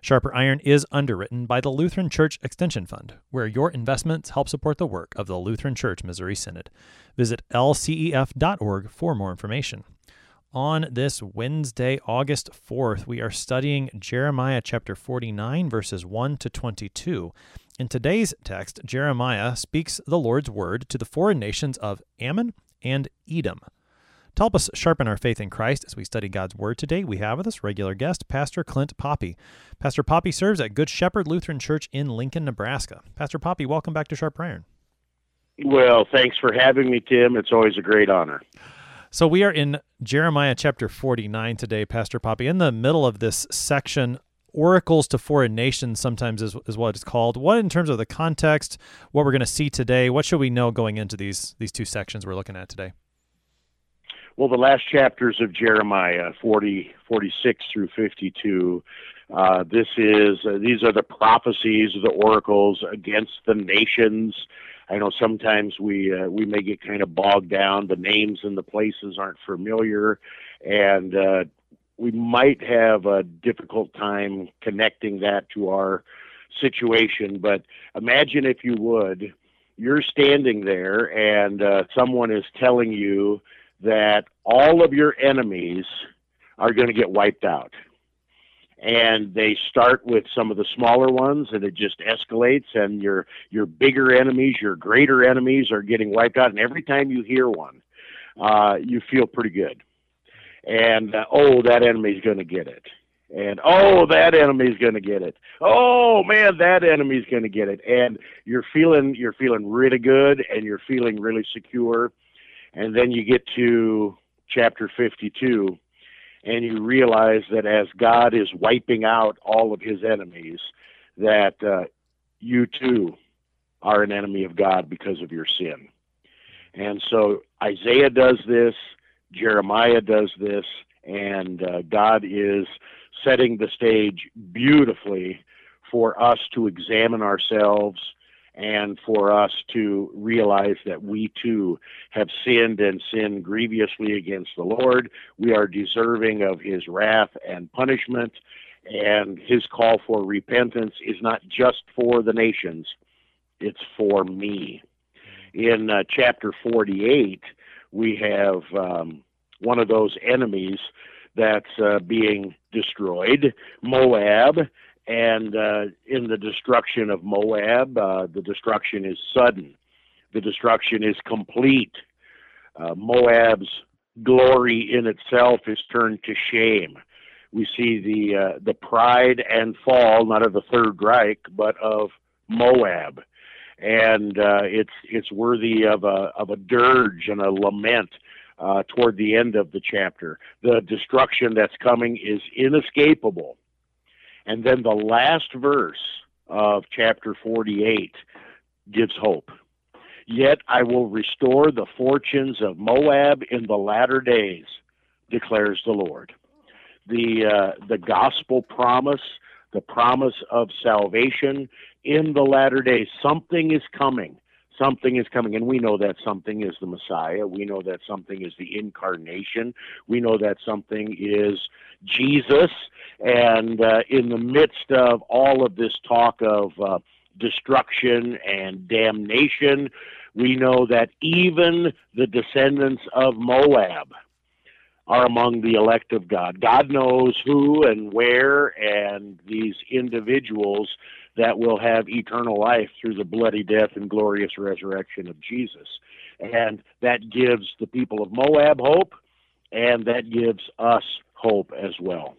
Sharper Iron is underwritten by the Lutheran Church Extension Fund, where your investments help support the work of the Lutheran Church Missouri Synod. Visit lcef.org for more information. On this Wednesday, August 4th, we are studying Jeremiah chapter 49, verses 1 to 22. In today's text, Jeremiah speaks the Lord's word to the foreign nations of Ammon and Edom. To help us sharpen our faith in Christ as we study God's Word today, we have with us regular guest, Pastor Clint Poppy. Pastor Poppy serves at Good Shepherd Lutheran Church in Lincoln, Nebraska. Pastor Poppy, welcome back to Sharp Iron. Well, thanks for having me, Tim. It's always a great honor. So, we are in Jeremiah chapter 49 today, Pastor Poppy. In the middle of this section, oracles to foreign nations sometimes is, is what it's called. What, in terms of the context, what we're going to see today, what should we know going into these, these two sections we're looking at today? Well, the last chapters of Jeremiah, 40, 46 through 52, uh, this is uh, these are the prophecies, the oracles against the nations. I know sometimes we uh, we may get kind of bogged down. The names and the places aren't familiar, and uh, we might have a difficult time connecting that to our situation. But imagine if you would, you're standing there, and uh, someone is telling you that all of your enemies are going to get wiped out. And they start with some of the smaller ones, and it just escalates. And your your bigger enemies, your greater enemies, are getting wiped out. And every time you hear one, uh, you feel pretty good. And uh, oh, that enemy's going to get it. And oh, that enemy's going to get it. Oh man, that enemy's going to get it. And you're feeling you're feeling really good, and you're feeling really secure and then you get to chapter 52, and you realize that as God is wiping out all of his enemies, that uh, you too are an enemy of God because of your sin. And so Isaiah does this, Jeremiah does this, and uh, God is setting the stage beautifully for us to examine ourselves and for us to realize that we too have sinned and sinned grievously against the Lord. We are deserving of his wrath and punishment, and his call for repentance is not just for the nations, it's for me. In uh, chapter 48, we have um, one of those enemies that's uh, being destroyed, Moab, and uh, in the destruction of Moab, uh, the destruction is sudden. The destruction is complete. Uh, Moab's glory in itself is turned to shame. We see the the pride and fall not of the Third Reich, but of Moab, and uh, it's it's worthy of a of a dirge and a lament uh, toward the end of the chapter. The destruction that's coming is inescapable and then the last verse of chapter 48 gives hope. Yet I will restore the fortunes of Moab in the latter days, declares the Lord. The, uh, the gospel promise, the promise of salvation in the latter days, something is coming something is coming and we know that something is the messiah. We know that something is the incarnation. We know that something is jesus. And uh, in the midst of all of this talk of uh, destruction and damnation we know that even the descendants of moab are among the elect of god. God knows who and where and these individuals that will have eternal life through the bloody death and glorious resurrection of Jesus. And that gives the people of Moab hope, and that gives us hope as well.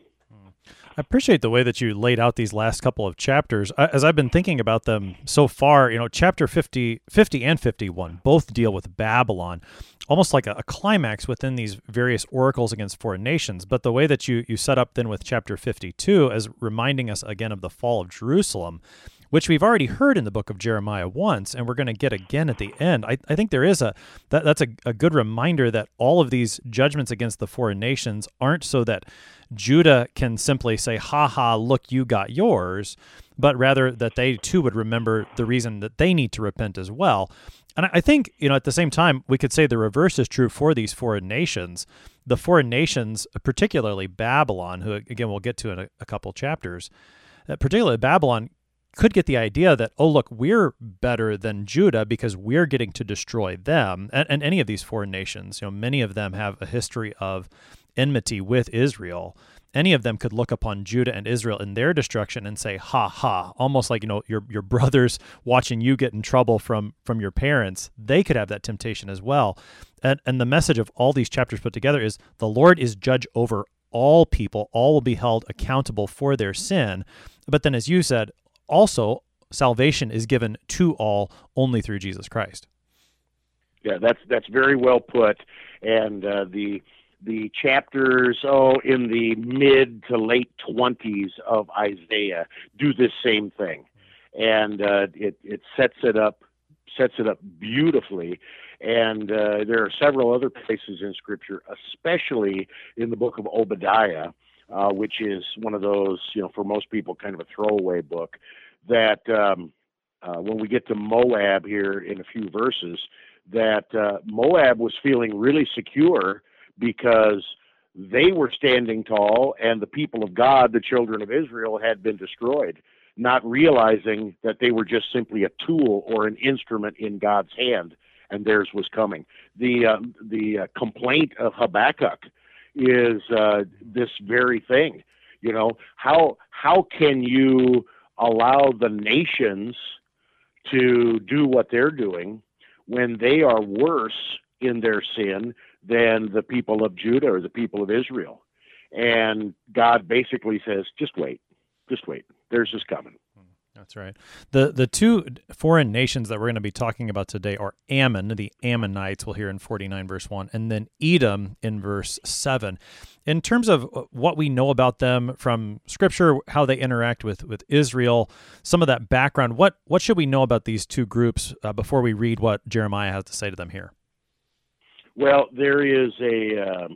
I appreciate the way that you laid out these last couple of chapters. As I've been thinking about them so far, you know, chapter 50, 50 and 51 both deal with Babylon, almost like a, a, climax within these various oracles against foreign nations. But the way that you, you set up then with chapter 52 as reminding us again of the fall of Jerusalem which we've already heard in the book of Jeremiah once, and we're going to get again at the end. I, I think there is a that, that's a, a good reminder that all of these judgments against the foreign nations aren't so that Judah can simply say, "Ha ha, look, you got yours," but rather that they too would remember the reason that they need to repent as well. And I think you know at the same time we could say the reverse is true for these foreign nations. The foreign nations, particularly Babylon, who again we'll get to in a, a couple chapters, uh, particularly Babylon could get the idea that, oh, look, we're better than Judah because we're getting to destroy them. And, and any of these foreign nations, you know, many of them have a history of enmity with Israel. Any of them could look upon Judah and Israel in their destruction and say, ha ha, almost like, you know, your, your brothers watching you get in trouble from, from your parents. They could have that temptation as well. And, and the message of all these chapters put together is the Lord is judge over all people, all will be held accountable for their sin. But then, as you said, also salvation is given to all only through Jesus Christ. Yeah, that's that's very well put, and uh, the the chapters oh in the mid to late twenties of Isaiah do this same thing, and uh, it it sets it up sets it up beautifully. And uh, there are several other places in Scripture, especially in the book of Obadiah, uh, which is one of those, you know, for most people, kind of a throwaway book. That um, uh, when we get to Moab here in a few verses, that uh, Moab was feeling really secure because they were standing tall and the people of God, the children of Israel, had been destroyed, not realizing that they were just simply a tool or an instrument in God's hand, and theirs was coming. The uh, the complaint of Habakkuk is uh, this very thing. You know how how can you allow the nations to do what they're doing when they are worse in their sin than the people of Judah or the people of Israel? And God basically says, just wait, just wait. There's this coming. That's right. The the two foreign nations that we're going to be talking about today are Ammon, the Ammonites, we'll hear in 49 verse 1, and then Edom in verse 7. In terms of uh, what we know about them from scripture, how they interact with with Israel, some of that background, what what should we know about these two groups uh, before we read what Jeremiah has to say to them here? Well, there is a uh,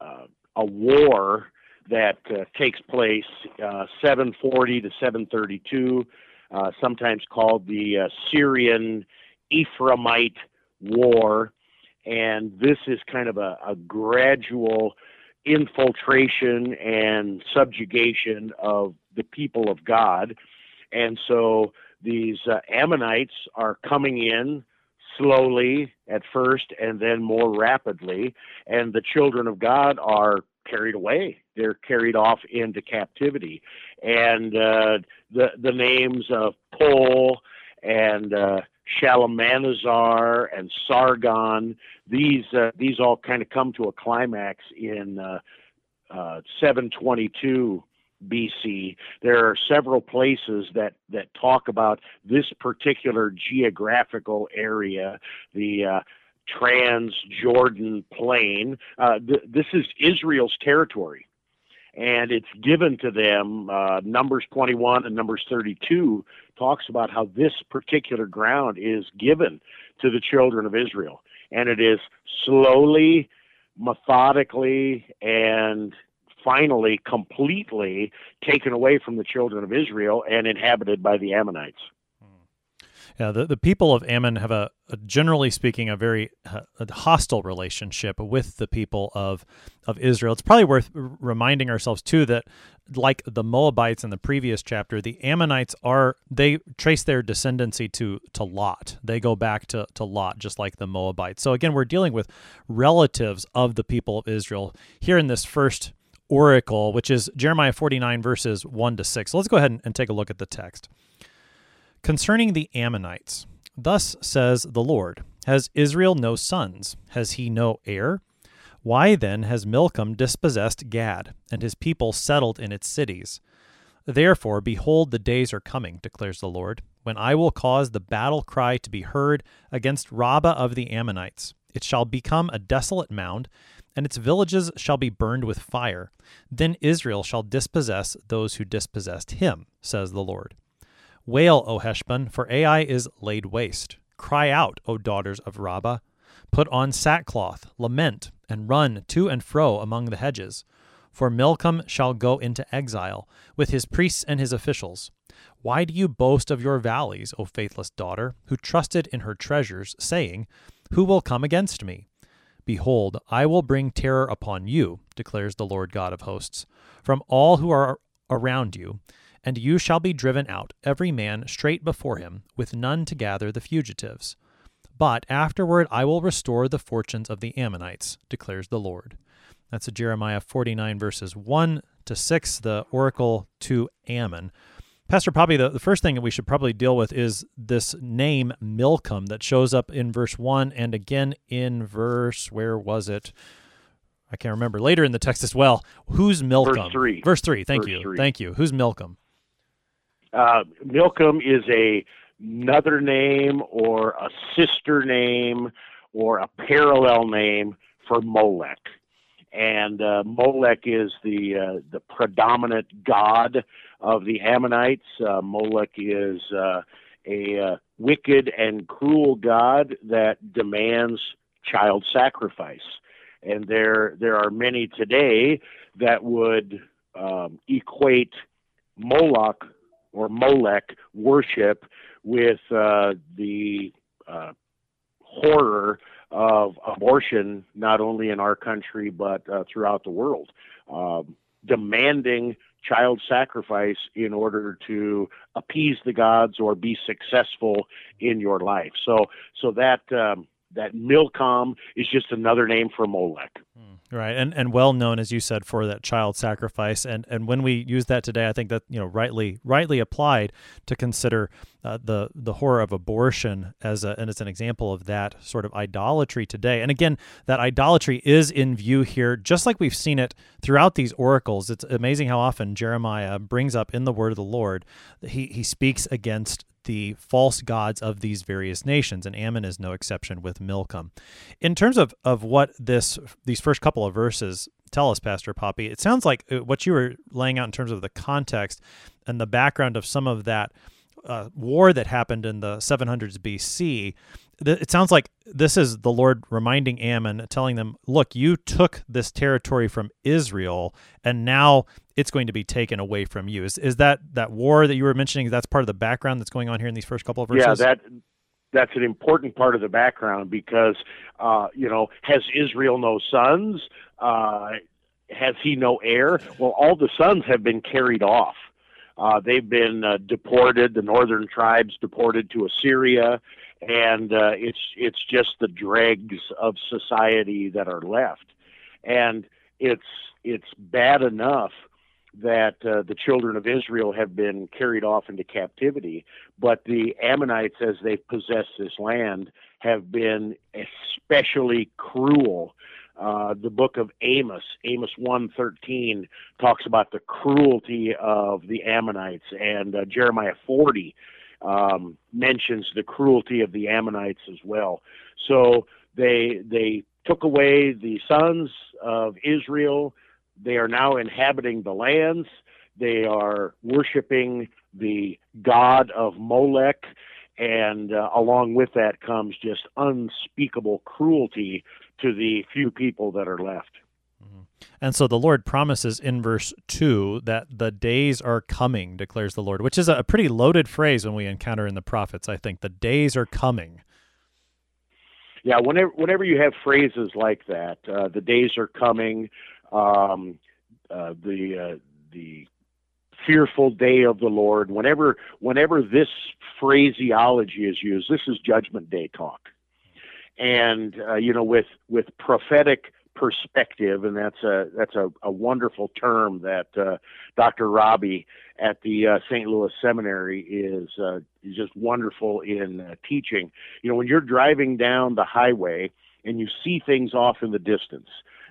uh, a war that uh, takes place uh, 740 to 732, uh, sometimes called the uh, Syrian Ephraimite War. And this is kind of a, a gradual infiltration and subjugation of the people of God. And so these uh, Ammonites are coming in slowly at first and then more rapidly, and the children of God are carried away. They're carried off into captivity, and uh, the the names of Pul and uh, and Sargon these uh, these all kind of come to a climax in uh, uh, 722 BC. There are several places that that talk about this particular geographical area, the uh, Transjordan Plain. Uh, th- this is Israel's territory, and it's given to them. Uh, Numbers 21 and Numbers 32 talks about how this particular ground is given to the children of Israel, and it is slowly, methodically, and finally completely taken away from the children of Israel and inhabited by the Ammonites. Yeah, the, the people of Ammon have a, a generally speaking a very uh, a hostile relationship with the people of of Israel. It's probably worth reminding ourselves too that like the Moabites in the previous chapter, the Ammonites are they trace their descendancy to to Lot. They go back to to Lot just like the Moabites. So again, we're dealing with relatives of the people of Israel here in this first oracle, which is Jeremiah 49 verses 1 to 6. So let's go ahead and, and take a look at the text. Concerning the Ammonites, thus says the Lord Has Israel no sons? Has he no heir? Why then has Milcom dispossessed Gad, and his people settled in its cities? Therefore, behold, the days are coming, declares the Lord, when I will cause the battle cry to be heard against Rabbah of the Ammonites. It shall become a desolate mound, and its villages shall be burned with fire. Then Israel shall dispossess those who dispossessed him, says the Lord. Wail, O Heshbon, for Ai is laid waste. Cry out, O daughters of Rabbah. Put on sackcloth, lament, and run to and fro among the hedges. For Milcom shall go into exile, with his priests and his officials. Why do you boast of your valleys, O faithless daughter, who trusted in her treasures, saying, Who will come against me? Behold, I will bring terror upon you, declares the Lord God of hosts, from all who are around you, and you shall be driven out, every man straight before him, with none to gather the fugitives. But afterward I will restore the fortunes of the Ammonites, declares the Lord. That's Jeremiah 49, verses 1 to 6, the oracle to Ammon. Pastor Poppy, the, the first thing that we should probably deal with is this name Milcom that shows up in verse 1 and again in verse, where was it? I can't remember. Later in the text as well. Who's Milcom? Verse 3. Verse 3. Thank Verse you. three. Thank you. Who's Milcom? Uh, Milcom is a another name or a sister name or a parallel name for Molech. And uh, Molech is the uh, the predominant god of the Ammonites. Uh, Molech is uh, a uh, wicked and cruel god that demands child sacrifice. And there there are many today that would um, equate Moloch or Molech worship with uh, the uh, horror of abortion, not only in our country but uh, throughout the world, um, demanding child sacrifice in order to appease the gods or be successful in your life. So, so that um, that Milcom is just another name for Molech. Right, and and well known as you said for that child sacrifice, and and when we use that today, I think that you know rightly rightly applied to consider uh, the the horror of abortion as a and as an example of that sort of idolatry today. And again, that idolatry is in view here, just like we've seen it throughout these oracles. It's amazing how often Jeremiah brings up in the word of the Lord that he he speaks against the false gods of these various nations, and Ammon is no exception with Milcom. In terms of, of what this these first couple of verses tell us, Pastor Poppy, it sounds like uh, what you were laying out in terms of the context and the background of some of that uh, war that happened in the 700s BC. It sounds like this is the Lord reminding Ammon, telling them, "Look, you took this territory from Israel, and now it's going to be taken away from you." Is is that that war that you were mentioning? That's part of the background that's going on here in these first couple of verses. Yeah, that that's an important part of the background because uh, you know, has Israel no sons? Uh, has he no heir? Well, all the sons have been carried off. Uh, they've been uh, deported. The northern tribes deported to Assyria, and uh, it's it's just the dregs of society that are left, and it's it's bad enough that uh, the children of Israel have been carried off into captivity, but the Ammonites, as they've possessed this land, have been especially cruel. Uh, the book of Amos, Amos 1:13, talks about the cruelty of the Ammonites, and uh, Jeremiah 40 um, mentions the cruelty of the Ammonites as well. So they they took away the sons of Israel they are now inhabiting the lands. They are worshiping the god of Molech. And uh, along with that comes just unspeakable cruelty to the few people that are left. And so the Lord promises in verse 2 that the days are coming, declares the Lord, which is a pretty loaded phrase when we encounter in the prophets, I think. The days are coming. Yeah, whenever whenever you have phrases like that, uh, the days are coming, um, uh, the uh, the fearful day of the Lord. Whenever whenever this phraseology is used, this is Judgment Day talk, and uh, you know with with prophetic perspective, and that's a that's a, a wonderful term that uh, Dr. Raabe at the uh, St. Louis Seminary is uh, is just wonderful in uh, teaching. You know, when you're driving down the highway and you see things off in the distance,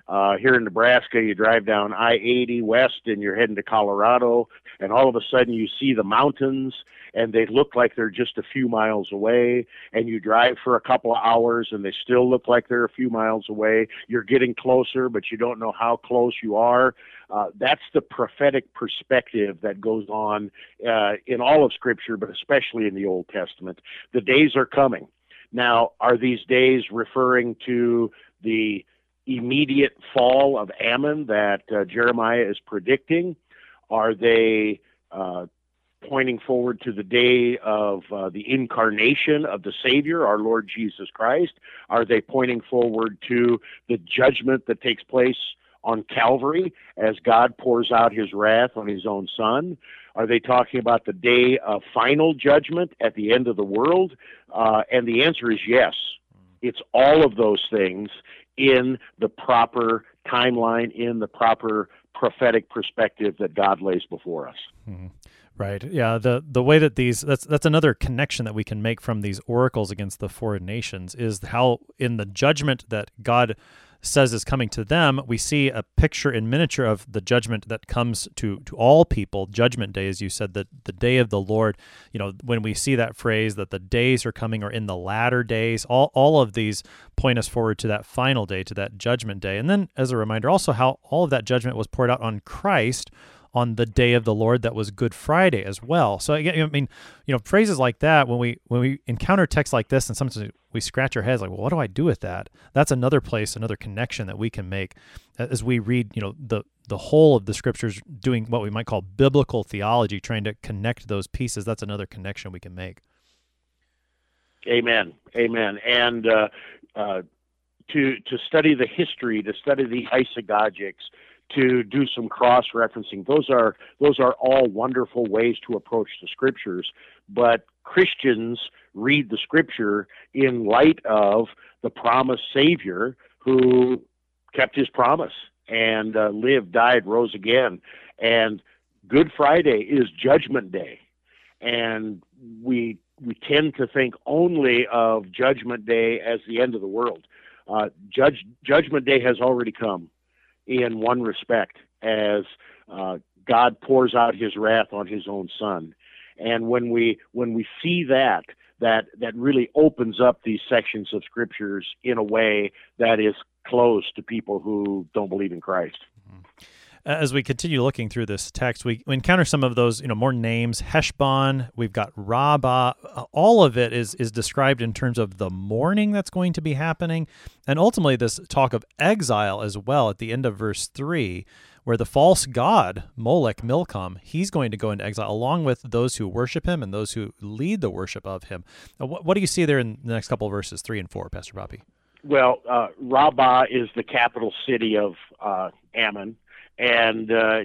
Uh, here in Nebraska, you drive down I 80 west and you're heading to Colorado, and all of a sudden you see the mountains and they look like they're just a few miles away. And you drive for a couple of hours and they still look like they're a few miles away. You're getting closer, but you don't know how close you are. Uh, that's the prophetic perspective that goes on uh, in all of Scripture, but especially in the Old Testament. The days are coming. Now, are these days referring to the immediate fall of Ammon that uh, Jeremiah is predicting? Are they uh, pointing forward to the day of uh, the incarnation of the Savior, our Lord Jesus Christ? Are they pointing forward to the judgment that takes place on Calvary as God pours out his wrath on his own Son? Are they talking about the day of final judgment at the end of the world? Uh, and the answer is yes. It's all of those things in the proper timeline, in the proper prophetic perspective that God lays before us. Mm-hmm. Right. Yeah. The the way that these that's that's another connection that we can make from these oracles against the foreign nations is how in the judgment that God says is coming to them, we see a picture in miniature of the judgment that comes to to all people. Judgment day, as you said, that the day of the Lord. You know, when we see that phrase that the days are coming or in the latter days, all all of these point us forward to that final day, to that judgment day. And then as a reminder, also how all of that judgment was poured out on Christ on the day of the Lord that was Good Friday as well. So I mean, you know, phrases like that when we when we encounter texts like this, and sometimes we scratch our heads like, well, what do I do with that? That's another place, another connection that we can make as we read, you know, the the whole of the scriptures, doing what we might call biblical theology, trying to connect those pieces. That's another connection we can make. Amen. Amen. And uh, uh, to to study the history, to study the isagogics, to do some cross referencing. Those are those are all wonderful ways to approach the scriptures, but Christians read the scripture in light of the promised Savior who kept his promise and uh, lived, died, rose again. And Good Friday is Judgment Day, and we we tend to think only of Judgment Day as the end of the world. Uh, Judge Judgment Day has already come in one respect as uh, God pours out his wrath on his own son. And when we when we see that, that that really opens up these sections of scriptures in a way that is close to people who don't believe in Christ. As we continue looking through this text, we, we encounter some of those, you know, more names. Heshbon, we've got Rabbah. All of it is is described in terms of the mourning that's going to be happening, and ultimately this talk of exile as well at the end of verse three, where the false god Molech Milcom, he's going to go into exile along with those who worship him and those who lead the worship of him. What, what do you see there in the next couple verses three and four, Pastor Poppy? Well, uh, Rabbah is the capital city of uh, Ammon and uh,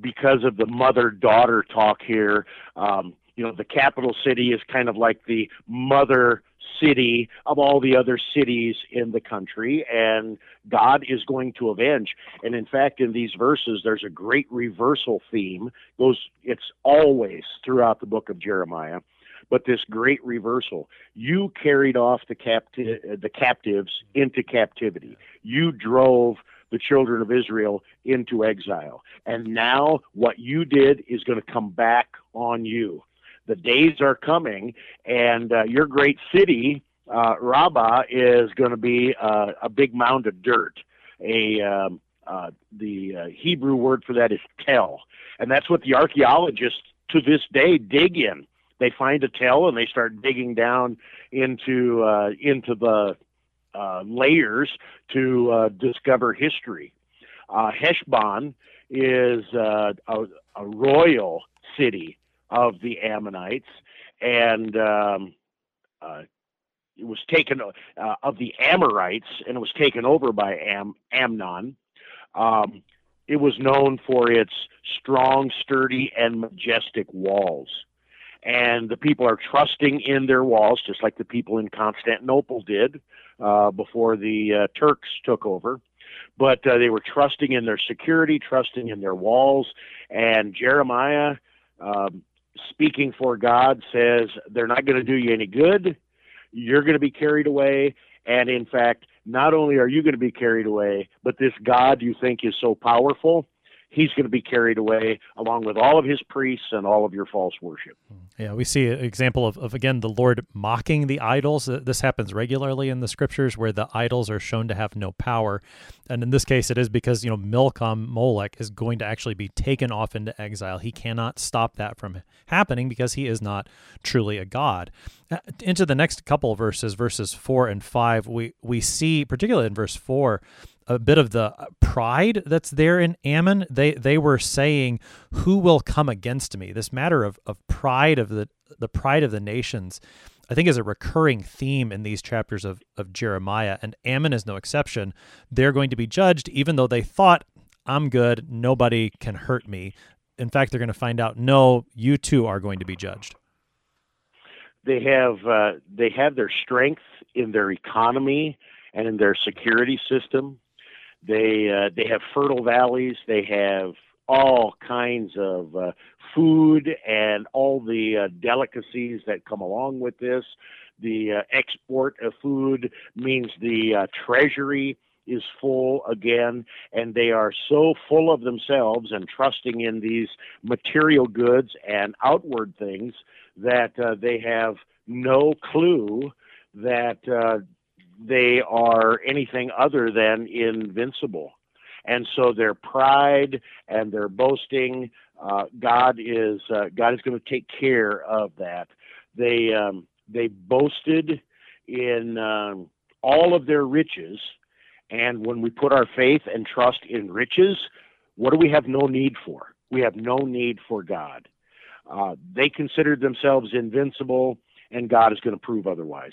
because of the mother daughter talk here, um, you know, the capital city is kind of like the mother city of all the other cities in the country, and God is going to avenge. And in fact, in these verses, there's a great reversal theme. Goes, it's always throughout the book of Jeremiah, but this great reversal. You carried off the capti- the captives into captivity. You drove the children of Israel into exile. And now what you did is going to come back on you. The days are coming, and uh, your great city, uh, Rabbah, is going to be uh, a big mound of dirt. A um, uh, the uh, Hebrew word for that is tell, and that's what the archaeologists to this day dig in. They find a tell and they start digging down into uh, into the uh, layers to uh, discover history. Uh, Heshbon is uh, a, a, royal city of the Ammonites, and um, uh, it was taken uh, of the Amorites, and it was taken over by Am- Amnon. Um, it was known for its strong, sturdy, and majestic walls and the people are trusting in their walls, just like the people in Constantinople did uh, before the uh, Turks took over. But uh, they were trusting in their security, trusting in their walls, and Jeremiah, um, speaking for God, says they're not going to do you any good. You're going to be carried away, and in fact, not only are you going to be carried away, but this God you think is so powerful, he's going to be carried away along with all of his priests and all of your false worship. Yeah, we see an example of, of again the Lord mocking the idols. This happens regularly in the scriptures where the idols are shown to have no power. And in this case it is because, you know, Milcom Molech is going to actually be taken off into exile. He cannot stop that from happening because he is not truly a god. Uh, into the next couple verses, verses 4 and 5, we we see particularly in verse 4 a bit of the pride that's there in Ammon. They they were saying, "Who will come against me?" This matter of of pride of the the pride of the nations, I think, is a recurring theme in these chapters of of Jeremiah, and Ammon is no exception. They're going to be judged, even though they thought, "I'm good, nobody can hurt me." In fact, they're going to find out, "No, you too are going to be judged." They have uh, they have their strength in their economy and in their security system they uh, they have fertile valleys. They have all kinds of uh, food and all the uh, delicacies that come along with this. The uh, export of food means the uh, treasury is full again, and they are so full of themselves and trusting in these material goods and outward things that uh, they have no clue that uh, they are anything other than invincible. And so their pride and their boasting, uh, God is uh, God is going to take care of that. They um, they boasted in um, all of their riches, and when we put our faith and trust in riches, what do we have no need for? We have no need for God. Uh, they considered themselves invincible, and God is going to prove otherwise.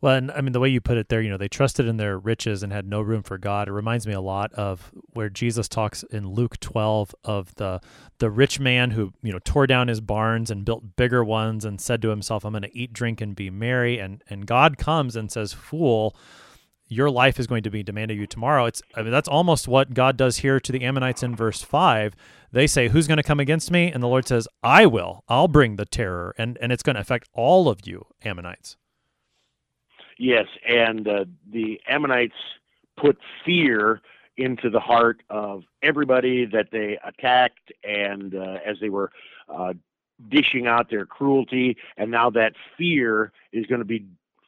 Well, and I mean the way you put it there, you know, they trusted in their riches and had no room for God. It reminds me a lot of where Jesus talks in Luke 12 of the the rich man who, you know, tore down his barns and built bigger ones and said to himself, I'm going to eat, drink and be merry and and God comes and says, "Fool, your life is going to be demanded of you tomorrow." It's I mean that's almost what God does here to the Ammonites in verse 5. They say, "Who's going to come against me?" And the Lord says, "I will. I'll bring the terror." And and it's going to affect all of you Ammonites. Yes, and uh, the Ammonites put fear into the heart of everybody that they attacked, and uh, as they were uh, dishing out their cruelty, and now that fear is going to be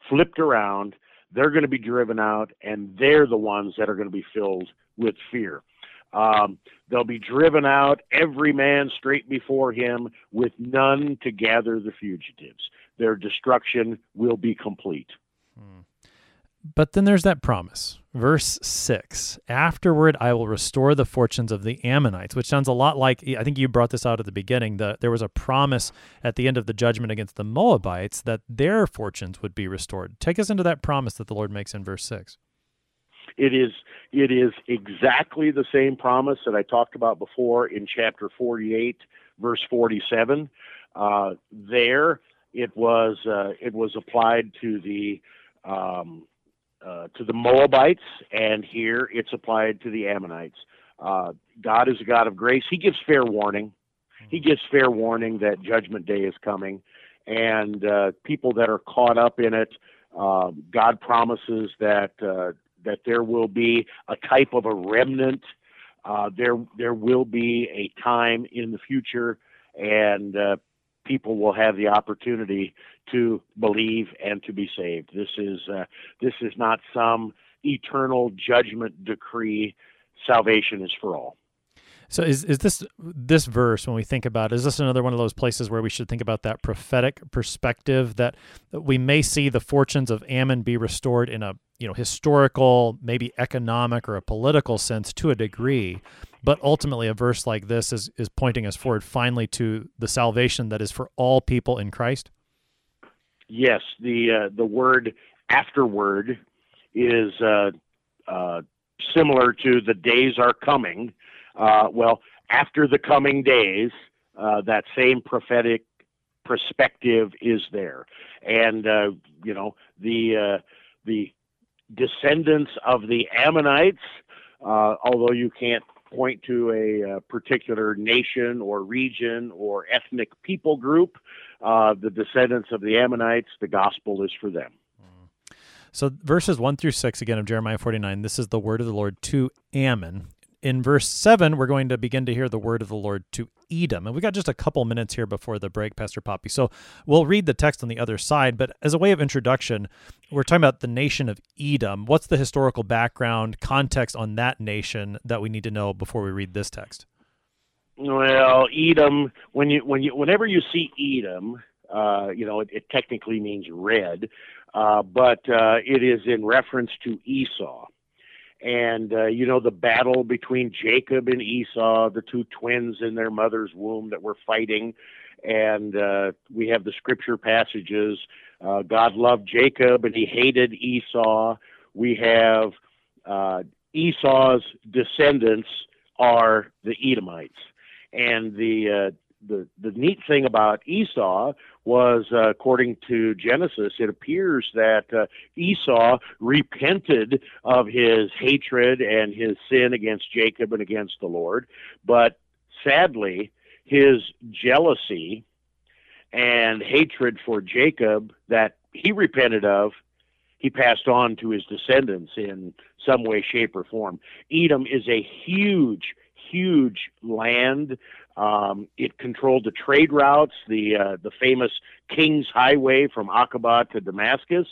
flipped around. They're going to be driven out, and they're the ones that are going to be filled with fear. Um, they'll be driven out, every man straight before him, with none to gather the fugitives. Their destruction will be complete. But then there's that promise. Verse 6 Afterward, I will restore the fortunes of the Ammonites, which sounds a lot like, I think you brought this out at the beginning. The, there was a promise at the end of the judgment against the Moabites that their fortunes would be restored. Take us into that promise that the Lord makes in verse 6. It is, it is exactly the same promise that I talked about before in chapter 48, verse 47. Uh, there, it was, uh, it was applied to the um, uh, to the Moabites, and here it's applied to the Ammonites. Uh, God is a God of grace. He gives fair warning. He gives fair warning that Judgment Day is coming, and uh, people that are caught up in it, uh, God promises that uh, that there will be a type of a remnant. Uh, there there will be a time in the future, and people will have the opportunity to believe and to be saved. This is uh, this is not some eternal judgment decree. Salvation is for all. So is is this this verse when we think about is this another one of those places where we should think about that prophetic perspective that we may see the fortunes of Ammon be restored in a you know historical, maybe economic or a political sense to a degree, but ultimately a verse like this is is pointing us forward finally to the salvation that is for all people in Christ. Yes, the uh, the word afterward is uh, uh, similar to the days are coming uh, well, after the coming days, uh, that same prophetic perspective is there, and uh, you know the the descendants of the Ammonites, although you can't point to a, uh, particular nation or region or ethnic people group, the descendants of the Ammonites, the gospel is for them. So verses 1 through 6 again of Jeremiah 49, this is the word of the Lord to Ammon. In verse 7, we're going to begin to hear the word of the Lord to Edom. And we got just a couple minutes here before the break, Pastor Poppy. So we'll read the text on the other side. But as a way of introduction, we're talking about the nation of Edom. What's the historical background, context on that nation that we need to know before we read this text? Well, Edom, when you when you whenever you see Edom, uh, you know it, it technically means red, uh, but uh, it is in reference to Esau and uh, you know the battle between Jacob and Esau, the two twins in their mother's womb that were fighting, and uh, we have the scripture passages. Uh, God loved Jacob and he hated Esau. We have uh, Esau's descendants are the Edomites, and the uh, the the neat thing about Esau was, uh, according to Genesis, it appears that uh, Esau repented of his hatred and his sin against Jacob and against the Lord, but sadly, his jealousy and hatred for Jacob that he repented of, he passed on to his descendants in some way, shape, or form. Edom is a huge, huge land um, it controlled the trade routes, the uh, the famous King's Highway from Aqaba to Damascus,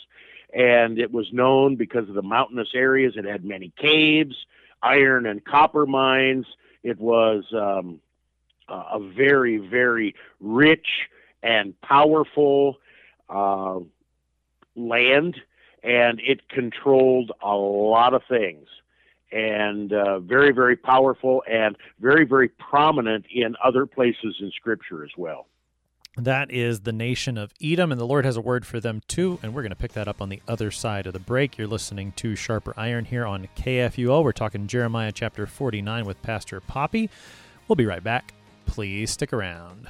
and it was known because of the mountainous areas. It had many caves, iron and copper mines. It was um, a very very rich and powerful uh, land, and it controlled a lot of things and uh, very, very powerful and very, very prominent in other places in Scripture as well. That is the nation of Edom, and the Lord has a word for them too. And we're going to pick that up on the other side of the break. You're listening to Sharper Iron here on KFUO. We're talking Jeremiah chapter 49 with Pastor Poppy. We'll be right back. Please stick around.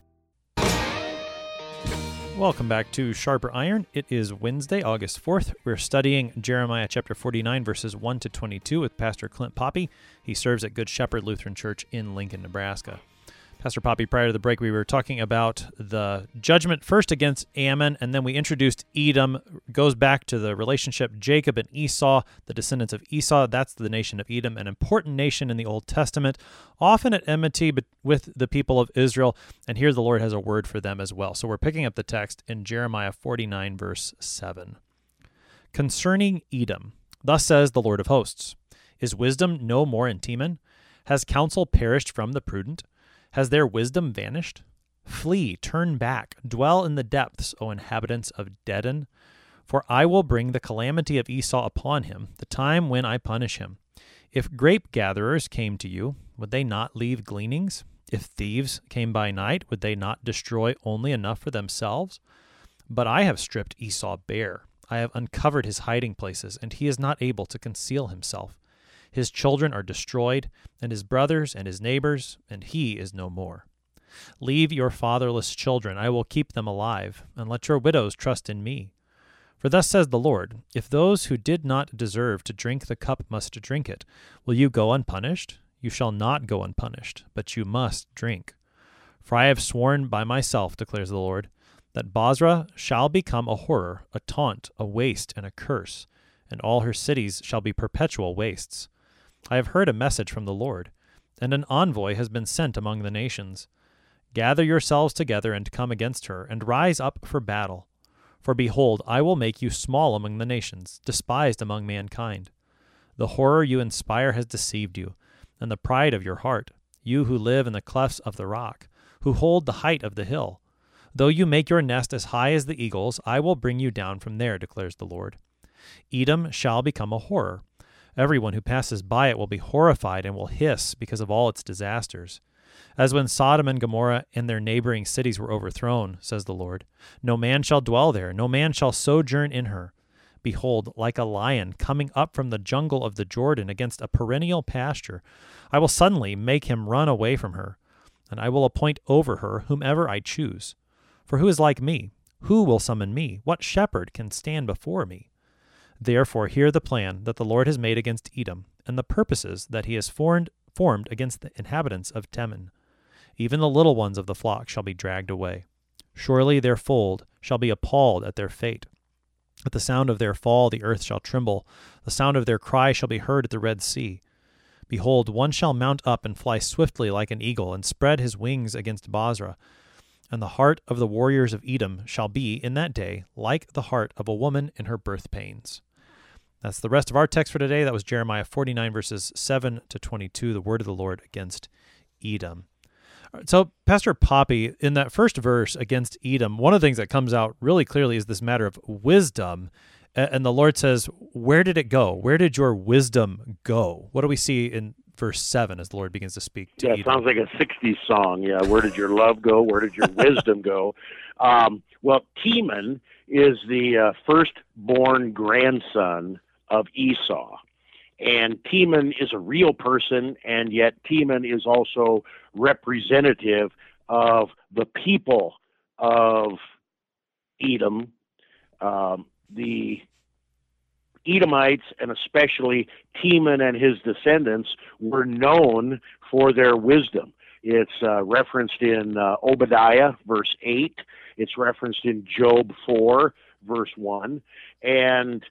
Welcome back to Sharper Iron. It is Wednesday, August 4th. We're studying Jeremiah chapter 49, verses 1 to 22 with Pastor Clint Poppy. He serves at Good Shepherd Lutheran Church in Lincoln, Nebraska. Pastor Poppy, prior to the break, we were talking about the judgment first against Ammon, and then we introduced Edom. Goes back to the relationship Jacob and Esau, the descendants of Esau. That's the nation of Edom, an important nation in the Old Testament, often at enmity with the people of Israel. And here the Lord has a word for them as well. So we're picking up the text in Jeremiah 49, verse 7. Concerning Edom, thus says the Lord of hosts Is wisdom no more in Teman? Has counsel perished from the prudent? Has their wisdom vanished? Flee, turn back, dwell in the depths, O inhabitants of Dedan. For I will bring the calamity of Esau upon him, the time when I punish him. If grape gatherers came to you, would they not leave gleanings? If thieves came by night, would they not destroy only enough for themselves? But I have stripped Esau bare. I have uncovered his hiding places, and he is not able to conceal himself. His children are destroyed, and his brothers and his neighbors, and he is no more. Leave your fatherless children, I will keep them alive, and let your widows trust in me. For thus says the Lord If those who did not deserve to drink the cup must drink it, will you go unpunished? You shall not go unpunished, but you must drink. For I have sworn by myself, declares the Lord, that Bozrah shall become a horror, a taunt, a waste, and a curse, and all her cities shall be perpetual wastes. I have heard a message from the Lord, and an envoy has been sent among the nations. Gather yourselves together and come against her, and rise up for battle. For behold, I will make you small among the nations, despised among mankind. The horror you inspire has deceived you, and the pride of your heart, you who live in the clefts of the rock, who hold the height of the hill. Though you make your nest as high as the eagles, I will bring you down from there, declares the Lord. Edom shall become a horror Everyone who passes by it will be horrified and will hiss because of all its disasters. As when Sodom and Gomorrah and their neighboring cities were overthrown, says the Lord, no man shall dwell there, no man shall sojourn in her. Behold, like a lion coming up from the jungle of the Jordan against a perennial pasture, I will suddenly make him run away from her, and I will appoint over her whomever I choose. For who is like me? Who will summon me? What shepherd can stand before me? Therefore, hear the plan that the Lord has made against Edom, and the purposes that he has formed, formed against the inhabitants of Teman. Even the little ones of the flock shall be dragged away. Surely their fold shall be appalled at their fate. At the sound of their fall, the earth shall tremble. The sound of their cry shall be heard at the Red Sea. Behold, one shall mount up and fly swiftly like an eagle, and spread his wings against Bozrah. And the heart of the warriors of Edom shall be, in that day, like the heart of a woman in her birth pains. That's the rest of our text for today. That was Jeremiah 49, verses 7 to 22, the word of the Lord against Edom. So, Pastor Poppy, in that first verse against Edom, one of the things that comes out really clearly is this matter of wisdom. And the Lord says, Where did it go? Where did your wisdom go? What do we see in verse 7 as the Lord begins to speak to Yeah, Edom? it sounds like a 60s song. Yeah, where did your love go? Where did your wisdom go? Um, well, Teman is the uh, firstborn grandson of Esau. And Teman is a real person, and yet Teman is also representative of the people of Edom, um, the Edomites, and especially Teman and his descendants, were known for their wisdom. It's uh, referenced in uh, Obadiah, verse 8. It's referenced in Job 4, verse 1. And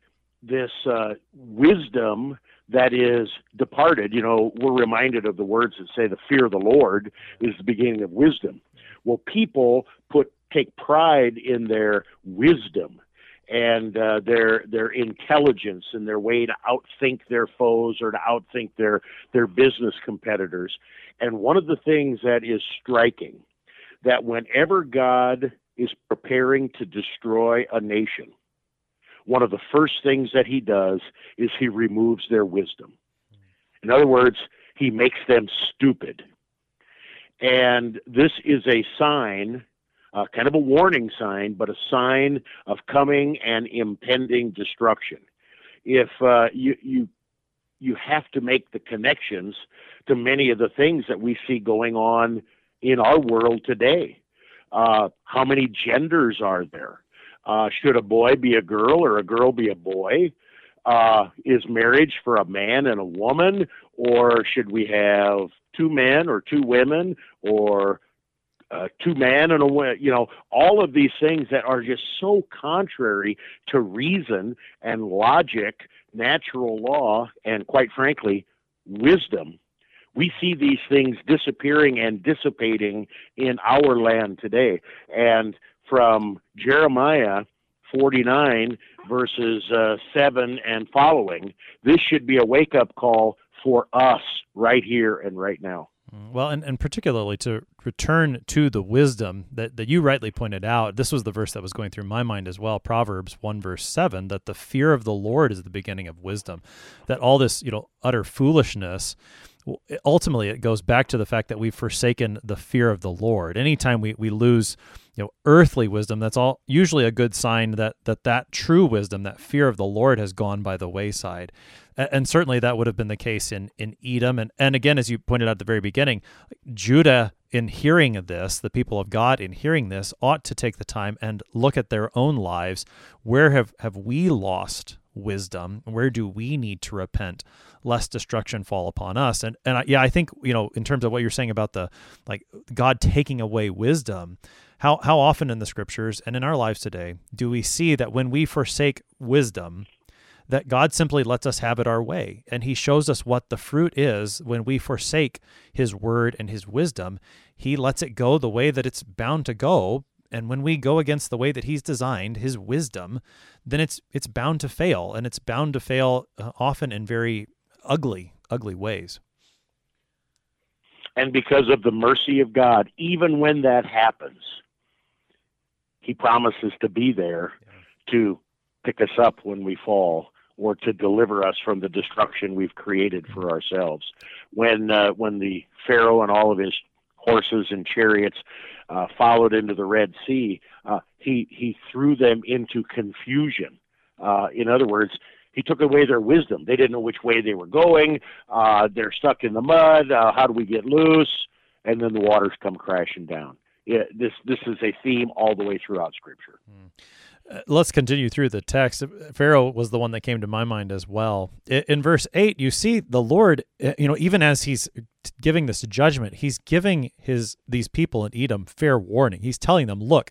this uh, wisdom that is departed, you know, we're reminded of the words that say the fear of the Lord is the beginning of wisdom. Well, people put take pride in their wisdom and uh, their their intelligence and their way to outthink their foes or to outthink their their business competitors. And one of the things that is striking that whenever God is preparing to destroy a nation, one of the first things that he does is he removes their wisdom. In other words, he makes them stupid. And this is a sign, uh, kind of a warning sign, but a sign of coming and impending destruction. If uh, you, you, you have to make the connections to many of the things that we see going on in our world today. Uh, how many genders are there? Uh, should a boy be a girl or a girl be a boy? Uh, is marriage for a man and a woman, or should we have two men or two women, or uh, two men and a woman? You know, all of these things that are just so contrary to reason and logic, natural law, and quite frankly, wisdom. We see these things disappearing and dissipating in our land today. And from Jeremiah 49, verses uh, 7 and following, this should be a wake up call for us right here and right now. Well, and, and particularly to return to the wisdom that, that you rightly pointed out, this was the verse that was going through my mind as well. Proverbs 1, verse 7, that the fear of the Lord is the beginning of wisdom. That all this, you know, utter foolishness ultimately it goes back to the fact that we've forsaken the fear of the Lord. Anytime we, we lose you know earthly wisdom, that's all usually a good sign that that that true wisdom, that fear of the Lord has gone by the wayside. And, and certainly that would have been the case in in Edom and and again as you pointed out at the very beginning, Judah in hearing this, the people of God in hearing this ought to take the time and look at their own lives. Where have have we lost wisdom? Where do we need to repent lest destruction fall upon us? And and I, yeah, I think you know in terms of what you're saying about the like God taking away wisdom, how how often in the scriptures and in our lives today do we see that when we forsake wisdom, that God simply lets us have it our way. And He shows us what the fruit is when we forsake His word and His wisdom. He lets it go the way that it's bound to go. And when we go against the way that He's designed, His wisdom, then it's it's bound to fail, and it's bound to fail uh, often in very ugly, ugly ways. And because of the mercy of God, even when that happens, He promises to be there to pick us up when we fall or to deliver us from the destruction we've created for ourselves. When uh, when the Pharaoh and all of his horses and chariots uh, followed into the Red Sea, uh, he he threw them into confusion. Uh, in other words, he took away their wisdom. They didn't know which way they were going. Uh, they're stuck in the mud. Uh, how do we get loose? And then the waters come crashing down. Yeah, this this is a theme all the way throughout Scripture. Mm. Uh, let's continue through the text. Pharaoh was the one that came to my mind as well. In, in verse 8, you see the Lord, uh, you know, even as he's giving this judgment, he's giving his these people in Edom fair warning. He's telling them, look,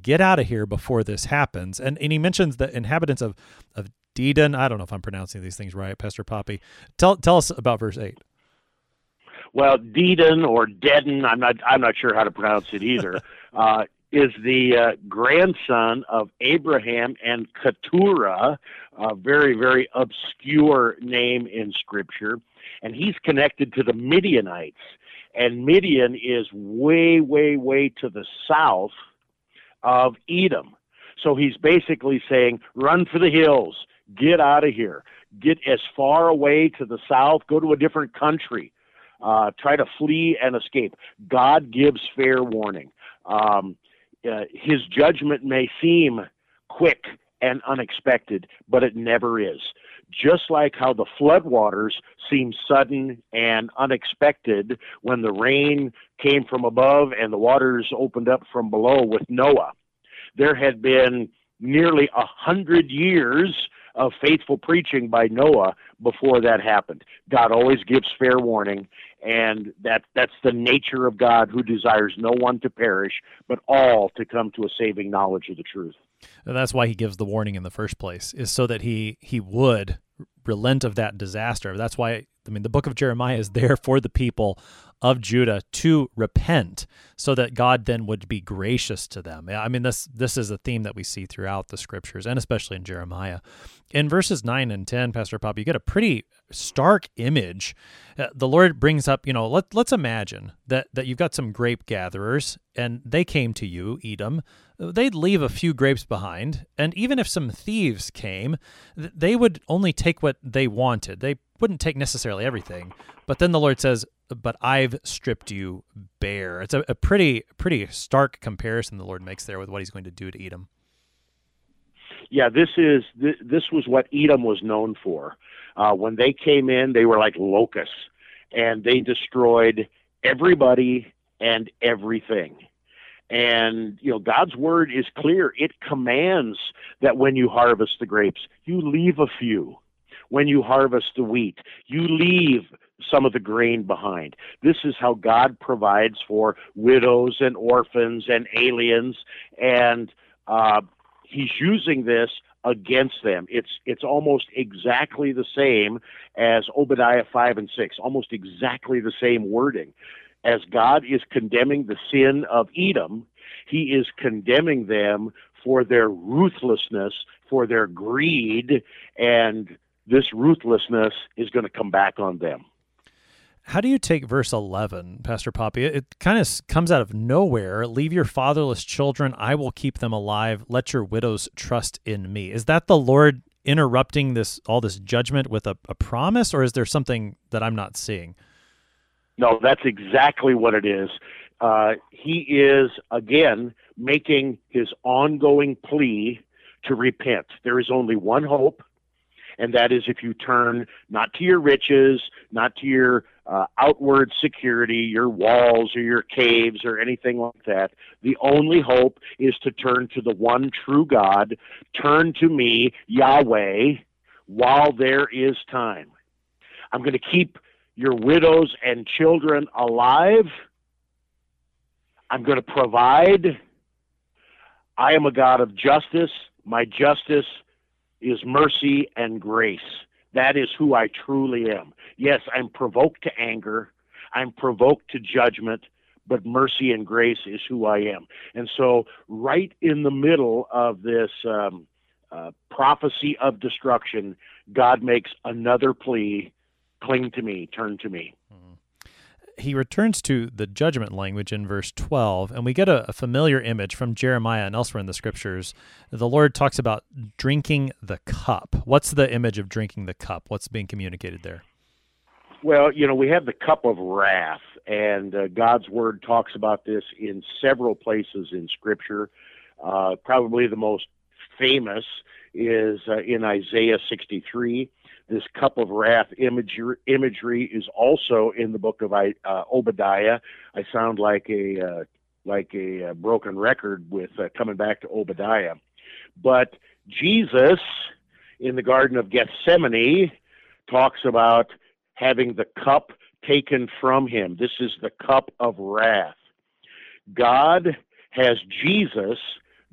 get out of here before this happens. And and he mentions the inhabitants of of Dedan. I don't know if I'm pronouncing these things right, Pastor Poppy. Tell tell us about verse 8. Well, Dedan or Dedan, I'm not I'm not sure how to pronounce it either. uh, is the uh, grandson of Abraham and Keturah, a very, very obscure name in Scripture. And he's connected to the Midianites. And Midian is way, way, way to the south of Edom. So he's basically saying, run for the hills, get out of here, get as far away to the south, go to a different country, uh, try to flee and escape. God gives fair warning. Um, uh, his judgment may seem quick and unexpected, but it never is. Just like how the floodwaters seem sudden and unexpected when the rain came from above and the waters opened up from below with Noah. There had been nearly a hundred years of faithful preaching by Noah before that happened. God always gives fair warning, and that that's the nature of God who desires no one to perish, but all to come to a saving knowledge of the truth. And that's why he gives the warning in the first place, is so that he he would relent of that disaster. That's why I mean the book of Jeremiah is there for the people of Judah to repent so that God then would be gracious to them. I mean this this is a theme that we see throughout the scriptures and especially in Jeremiah. In verses 9 and 10, Pastor Pop, you get a pretty stark image. Uh, the Lord brings up, you know, let let's imagine that that you've got some grape gatherers and they came to you, Edom. They'd leave a few grapes behind, and even if some thieves came, they would only take what they wanted. They wouldn't take necessarily everything. But then the Lord says, but I've stripped you bare. It's a, a pretty pretty stark comparison the Lord makes there with what he's going to do to Edom. Yeah, this is this was what Edom was known for. Uh, when they came in, they were like locusts, and they destroyed everybody and everything. And you know, God's word is clear. It commands that when you harvest the grapes, you leave a few. When you harvest the wheat, you leave some of the grain behind. This is how God provides for widows and orphans and aliens, and uh, He's using this against them. It's it's almost exactly the same as Obadiah five and six, almost exactly the same wording. As God is condemning the sin of Edom, He is condemning them for their ruthlessness, for their greed, and this ruthlessness is going to come back on them. How do you take verse 11, Pastor Poppy? It, it kind of comes out of nowhere. Leave your fatherless children, I will keep them alive. Let your widows trust in me. Is that the Lord interrupting this all this judgment with a, a promise, or is there something that I'm not seeing? No, that's exactly what it is. Uh, he is, again, making his ongoing plea to repent. There is only one hope, and that is if you turn not to your riches, not to your uh, outward security, your walls or your caves or anything like that. The only hope is to turn to the one true God, turn to me, Yahweh, while there is time. I'm going to keep your widows and children alive. I'm going to provide. I am a God of justice. My justice is mercy and grace. That is who I truly am. Yes, I'm provoked to anger, I'm provoked to judgment, but mercy and grace is who I am. And so, right in the middle of this um, uh, prophecy of destruction, God makes another plea cling to me, turn to me. He returns to the judgment language in verse 12, and we get a, a, familiar image from Jeremiah and elsewhere in the scriptures. The Lord talks about drinking the cup. What's the image of drinking the cup? What's being communicated there? Well, you know, we have the cup of wrath, and uh, God's word talks about this in several places in Scripture. Uh, probably the most famous is uh, in Isaiah 63 this cup of wrath imagery, imagery is also in the book of uh, Obadiah. I sound like a uh, like a, uh, broken record with uh, coming back to Obadiah, but Jesus in the Garden of Gethsemane talks about having the cup taken from him. This is the cup of wrath. God has Jesus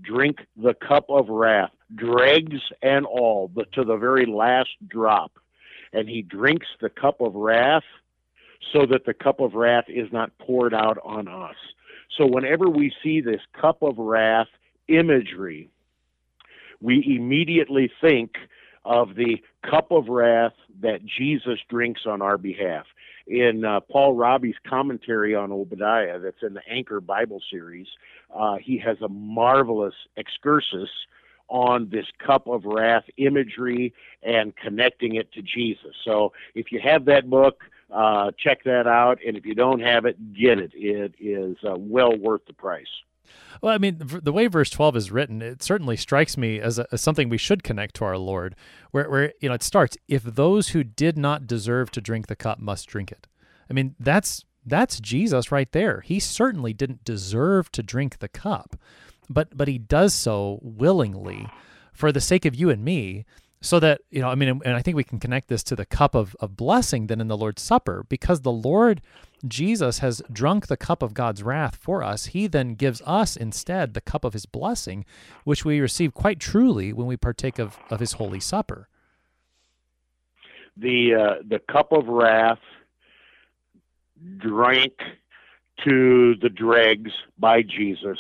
drink the cup of wrath dregs and all, but to the very last drop. And he drinks the cup of wrath so that the cup of wrath is not poured out on us. So whenever we see this cup of wrath imagery, we immediately think of the cup of wrath that Jesus drinks on our behalf. In uh, Paul Raabe's commentary on Obadiah, that's in the Anchor Bible series, uh, he has a marvelous excursus on this cup of wrath imagery and connecting it to Jesus. So if you have that book, uh, check that out. And if you don't have it, get it. It is uh, well worth the price. Well, I mean, the way verse 12 is written, it certainly strikes me as, a, as, something we should connect to our Lord, where, where, you know, it starts, if those who did not deserve to drink the cup must drink it. I mean, that's, that's Jesus right there. He certainly didn't deserve to drink the cup but but he does so willingly for the sake of you and me so that you know i mean and i think we can connect this to the cup of, of blessing then in the lord's supper. Because the lord jesus has drunk the cup of god's wrath for us he then gives us instead the cup of his blessing which we receive quite truly when we partake of, of his holy supper. The uh, the cup of wrath drank to the dregs by jesus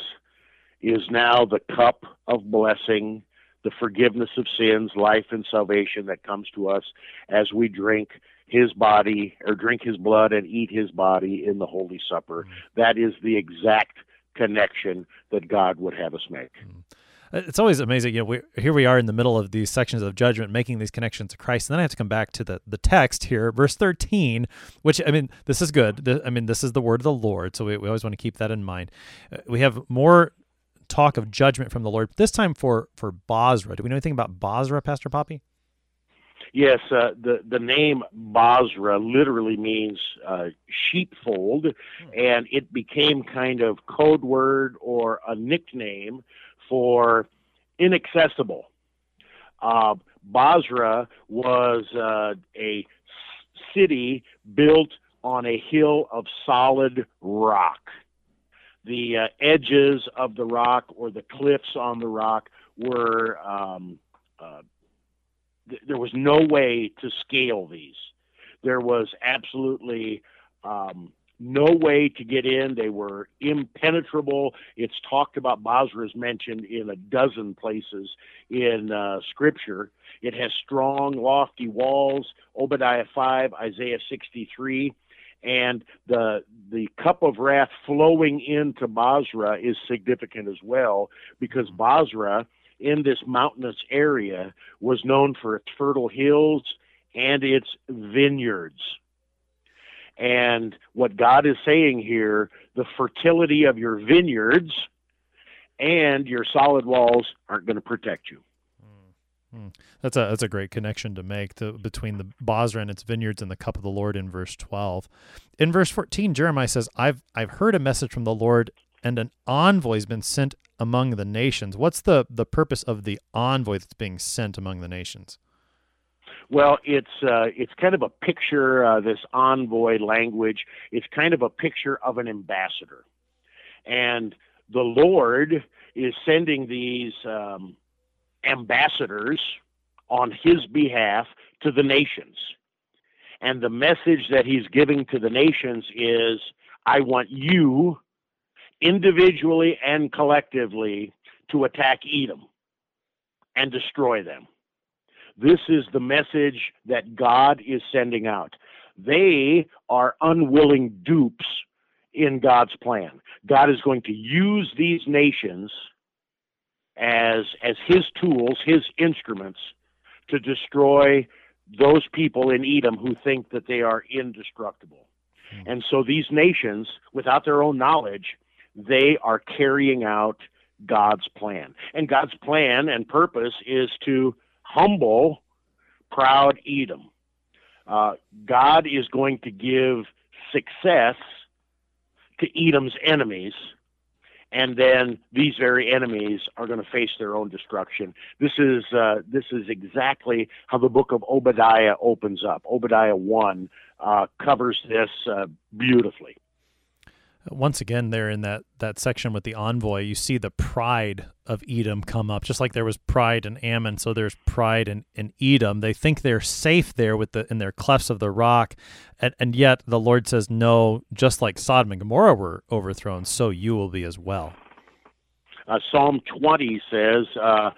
is now the cup of blessing, the forgiveness of sins, life, and salvation that comes to us as we drink his body or drink his blood and eat his body in the Holy Supper. Mm-hmm. That is the exact connection that God would have us make. Mm-hmm. It's always amazing. You know, we, here we are in the middle of these sections of judgment, making these connections to Christ, and then I have to come back to the the text here, verse thirteen. Which I mean, this is good. I mean, this is the word of the Lord, so we, we always want to keep that in mind. Uh, we have more talk of judgment from the Lord. This time for for Bozrah. Do we know anything about Bozrah, Pastor Poppy? Yes, uh, the the name Bozrah literally means uh, sheepfold, hmm. and it became kind of code word or a nickname for inaccessible. Uh, Bozrah was uh, a city built on a hill of solid rock the uh, edges of the rock or the cliffs on the rock were um, uh, th- there was no way to scale these. There was absolutely um, no way to get in. They were impenetrable. It's talked about. Bozrah is mentioned in a dozen places in uh, Scripture. It has strong, lofty walls. Obadiah 5, Isaiah 63 and the the cup of wrath flowing into Bozrah is significant as well because mm-hmm. Bozrah in this mountainous area was known for its fertile hills and its vineyards. And what God is saying here, the fertility of your vineyards and your solid walls aren't going to protect you. Hmm. That's a that's a great connection to make between the Bozrah and its vineyards and the cup of the Lord in verse twelve. In verse fourteen, Jeremiah says, "I've I've heard a message from the Lord, and an envoy has been sent among the nations." What's the the purpose of the envoy that's being sent among the nations? Well, it's uh, it's kind of a picture. Uh, this envoy language. It's kind of a picture of an ambassador, and the Lord is sending these. Um, ambassadors on his behalf to the nations. And the message that he's giving to the nations is I want you individually and collectively to attack Edom and destroy them. This is the message that God is sending out. they are unwilling dupes in God's plan. God is going to use these nations as as his tools, his instruments to destroy those people in Edom who think that they are indestructible. Hmm. And so these nations, without their own knowledge, they are carrying out God's plan. And God's plan and purpose is to humble proud Edom. Uh, God is going to give success to Edom's enemies, and then these very enemies are going to face their own destruction. This is uh, this is exactly how the book of Obadiah opens up. Obadiah one uh, covers this uh, beautifully once again there in that that section with the envoy. You see the pride of edom come up just like there was pride in ammon so there's pride in, in edom. They think they're safe there with the in their clefts of the rock and, and yet the lord says no just like sodom and gomorrah were overthrown so you will be as well. Uh, psalm 20 says uh,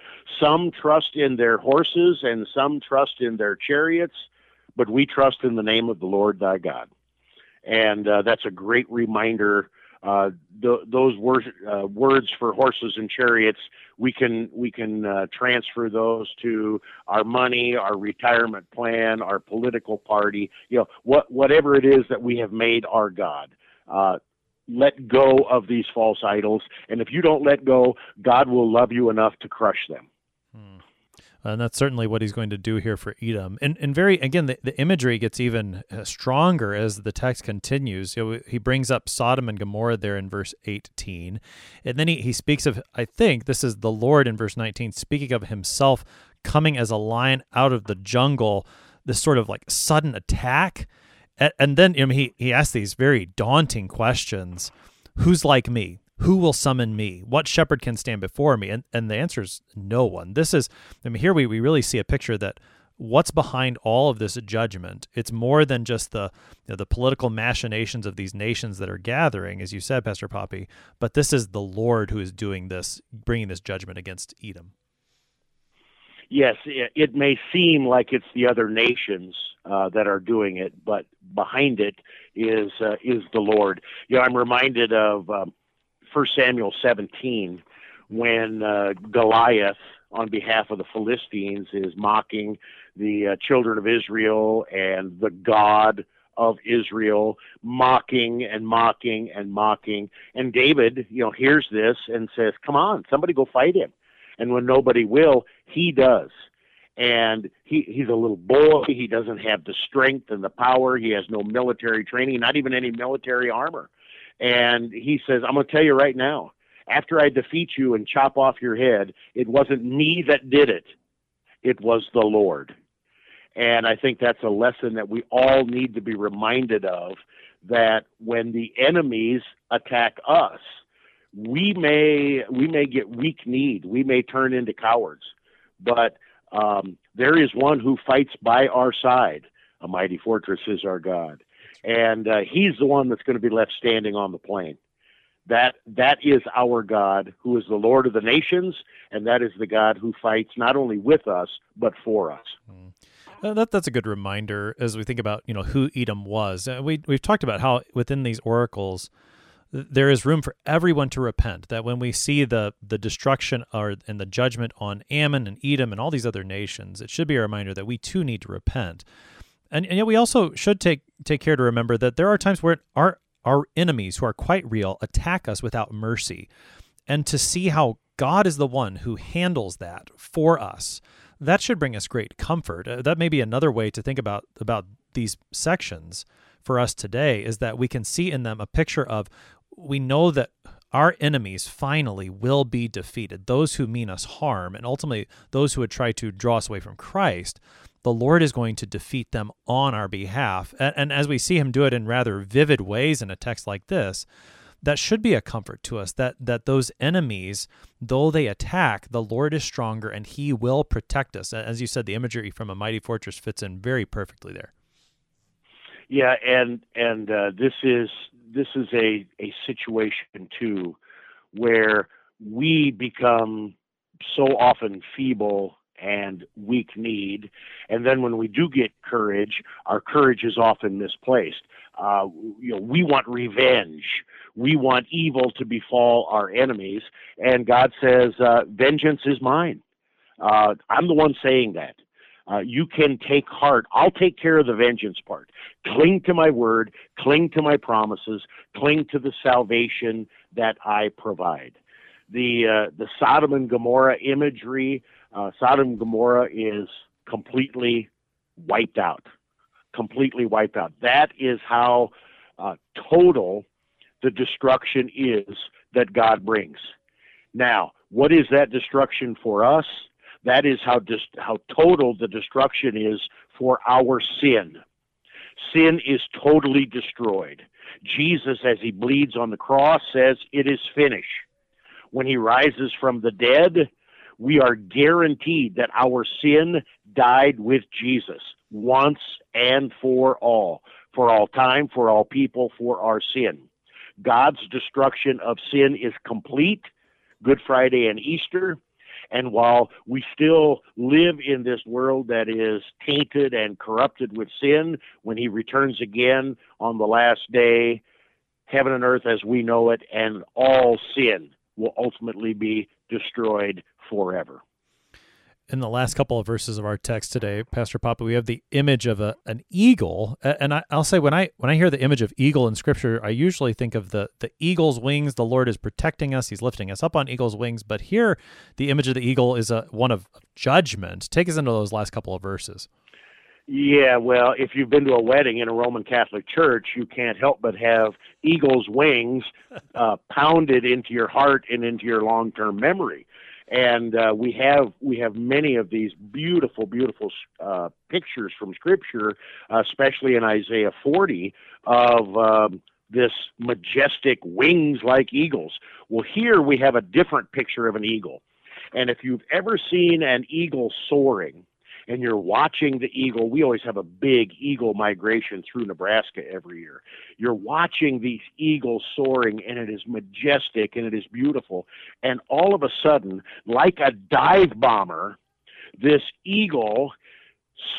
some trust in their horses and some trust in their chariots but we trust in the name of the lord thy god and uh, that's a great reminder. Uh, th- those words, uh, words for horses and chariots, we can we can uh, transfer those to our money, our retirement plan, our political party. You know, what whatever it is that we have made our god. Uh, let go of these false idols, and if you don't let go, God will love you enough to crush them. And that's certainly what he's going to do here for Edom. And, and very, again, the, the imagery gets even uh, stronger as the text continues. You know, he brings up Sodom and Gomorrah there in verse 18. And then he, he speaks of, I think this is the Lord in verse 19, speaking of himself coming as a lion out of the jungle, this sort of like sudden attack. And, and then you know, he, he asks these very daunting questions Who's like me? Who will summon me? What shepherd can stand before me? And and the answer is no one. This is I mean here we, we really see a picture that what's behind all of this judgment it's more than just the you know, the political machinations of these nations that are gathering as you said pastor poppy but this is the lord who is doing this bringing this judgment against edom yes it may seem like it's the other nations uh, that are doing it but behind it is uh, is the lord you know i'm reminded of um, First Samuel 17 when uh, Goliath, on behalf of the Philistines, is mocking the uh, children of Israel and the God of Israel, mocking and mocking and mocking. And David, you know, hears this and says, "Come on, somebody go fight him." And when nobody will, he does. And he, he's a little boy. He doesn't have the strength and the power. He has no military training, not even any military armor. And he says, I'm going to tell you right now, after I defeat you and chop off your head, it wasn't me that did it, it was the Lord. And I think that's a lesson that we all need to be reminded of that when the enemies attack us, we may we may get weak kneed, we may turn into cowards, but um, there is one who fights by our side. A mighty fortress is our God and uh, he's the one that's going to be left standing on the plain. That that is our God, who is the Lord of the nations, and that is the God who fights not only with us but for us. Mm. Uh, that that's a good reminder as we think about you know who Edom was. Uh, we we've talked about how within these oracles there is room for everyone to repent. That when we see the the destruction or and the judgment on Ammon and Edom and all these other nations, it should be a reminder that we too need to repent. And, and yet we also should take take care to remember that there are times where our our enemies who are quite real attack us without mercy. And to see how God is the one who handles that for us, that should bring us great comfort. Uh, that may be another way to think about about these sections for us today is that we can see in them a picture of we know that our enemies finally will be defeated. Those who mean us harm, and ultimately those who would try to draw us away from Christ, the Lord is going to defeat them on our behalf. And, and, as we see him do it in rather vivid ways in a text like this, that should be a comfort to us that that those enemies, though they attack, the Lord is stronger and he will protect us. As you said, the imagery from a mighty fortress fits in very perfectly there. Yeah, and and uh, this is this is a a situation too where we become so often feeble and weak kneed. And then when we do get courage, our courage is often misplaced. Uh, you know, we want revenge. We want evil to befall our enemies. And God says, uh, vengeance is mine. Uh, I'm the one saying that. Uh, you can take heart. I'll take care of the vengeance part. Cling to my word, cling to my promises, cling to the salvation that I provide. The uh, the Sodom and Gomorrah imagery, uh, Sodom and Gomorrah is completely wiped out, completely wiped out. That is how uh, total the destruction is that God brings. Now, what is that destruction for us? That is how dis- how total the destruction is for our sin. Sin is totally destroyed. Jesus, as he bleeds on the cross, says, It is finished. When he rises from the dead, we are guaranteed that our sin died with Jesus once and for all, for all time, for all people, for our sin. God's destruction of sin is complete, Good Friday and Easter. And while we still live in this world that is tainted and corrupted with sin, when he returns again on the last day, heaven and earth as we know it and all sin will ultimately be destroyed forever in the last couple of verses of our text today, Pastor Papa, we have the image of a an eagle, and I, will say when I when I hear the image of eagle in Scripture, I usually think of the the eagle's wings. The Lord is protecting us; He's lifting us up on eagle's wings. But here, the image of the eagle is a one of judgment. Take us into those last couple of verses. Yeah, well, if you've been to a wedding in a Roman Catholic church, you can't help but have eagle's wings uh, pounded into your heart and into your long-term memory and uh, we have we have many of these beautiful, beautiful uh, pictures from Scripture, uh, especially in Isaiah 40, of um, this majestic wings like eagles. Well, here we have a different picture of an eagle, and if you've ever seen an eagle soaring, and you're watching the eagle. We always have a big eagle migration through Nebraska every year. You're watching these eagles soaring, and it is majestic and it is beautiful. And all of a sudden, like a dive bomber, this eagle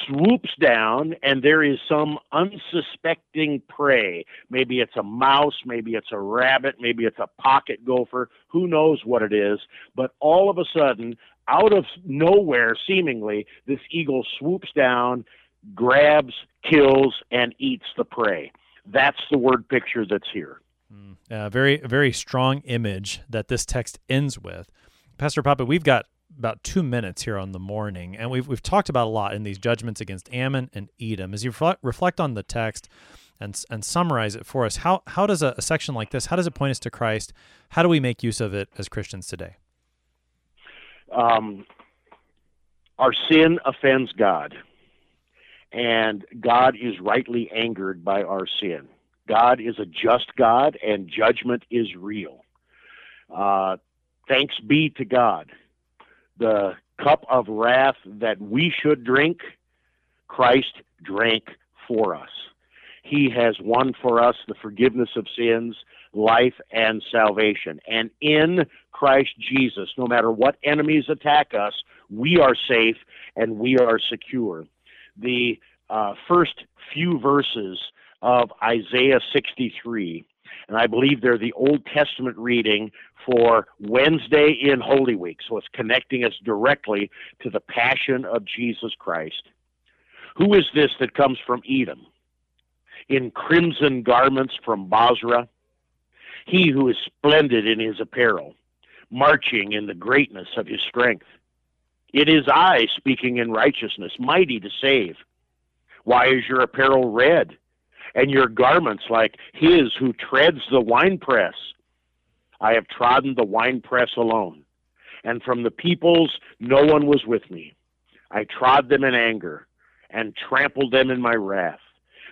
swoops down and there is some unsuspecting prey. Maybe it's a mouse, maybe it's a rabbit, maybe it's a pocket gopher, who knows what it is. But all of a sudden, out of nowhere, seemingly, this eagle swoops down, grabs, kills, and eats the prey. That's the word picture that's here. Mm, uh, very, very strong image that this text ends with. Pastor Papa, we've got about two minutes here on the morning, and we've we've talked about a lot in these judgments against Ammon and Edom. As you reflect, on the text and and summarize it for us, how how does a, a section like this? How does it point us to Christ? How do we make use of it as Christians today? um, our sin offends God, and God is rightly angered by our sin. God is a just God, and judgment is real. Uh, thanks be to God. The cup of wrath that we should drink, Christ drank for us. He has won for us the forgiveness of sins, life, and salvation. And in Christ Jesus, no matter what enemies attack us, we are safe and we are secure. The uh, first few verses of Isaiah 63, and I believe they're the Old Testament reading for Wednesday in Holy Week, so it's connecting us directly to the passion of Jesus Christ. Who is this that comes from Edom? in crimson garments from Bozrah, he who is splendid in his apparel, marching in the greatness of his strength. It is I speaking in righteousness, mighty to save. Why is your apparel red, and your garments like his who treads the winepress? I have trodden the winepress alone, and from the peoples no one was with me. I trod them in anger, and trampled them in my wrath.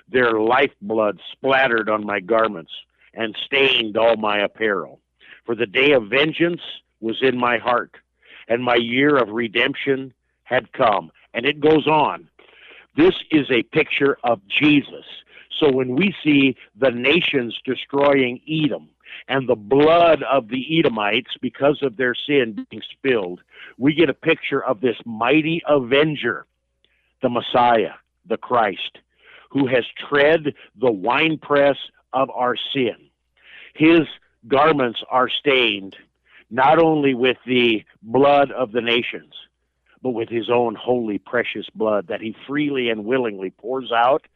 Their lifeblood splattered on my garments and stained all my apparel. For the day of vengeance was in my heart, and my year of redemption had come. And it goes on. This is a picture of Jesus. So when we see the nations destroying Edom, and the blood of the Edomites, because of their sin being spilled, we get a picture of this mighty avenger, the Messiah, the Christ, who has tread the winepress of our sin. His garments are stained not only with the blood of the nations, but with his own holy, precious blood that he freely and willingly pours out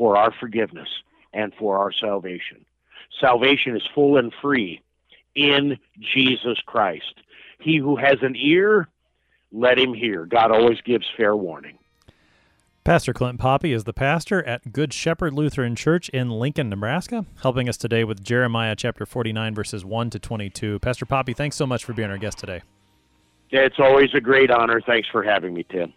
for our forgiveness and for our salvation. Salvation is full and free in Jesus Christ. He who has an ear, let him hear. God always gives fair warning. Pastor Clint Poppy is the pastor at Good Shepherd Lutheran Church in Lincoln, Nebraska, helping us today with Jeremiah chapter 49, verses 1 to 22. Pastor Poppy, thanks so much for being our guest today. It's always a great honor. Thanks for having me, Tim.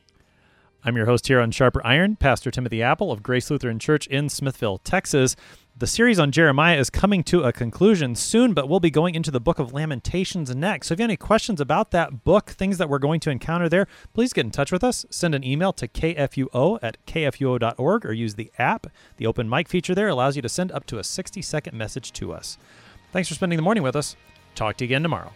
I'm your host here on Sharper Iron, Pastor Timothy Appel of Grace Lutheran Church in Smithville, Texas. The series on Jeremiah is coming to a conclusion soon, but we'll be going into the book of Lamentations next. So if you have any questions about that book, things that we're going to encounter there, please get in touch with us. Send an email to kfuo at kfuo.org or use the app. The open mic feature there allows you to send up to a 60 second message to us. Thanks for spending the morning with us. Talk to you again tomorrow.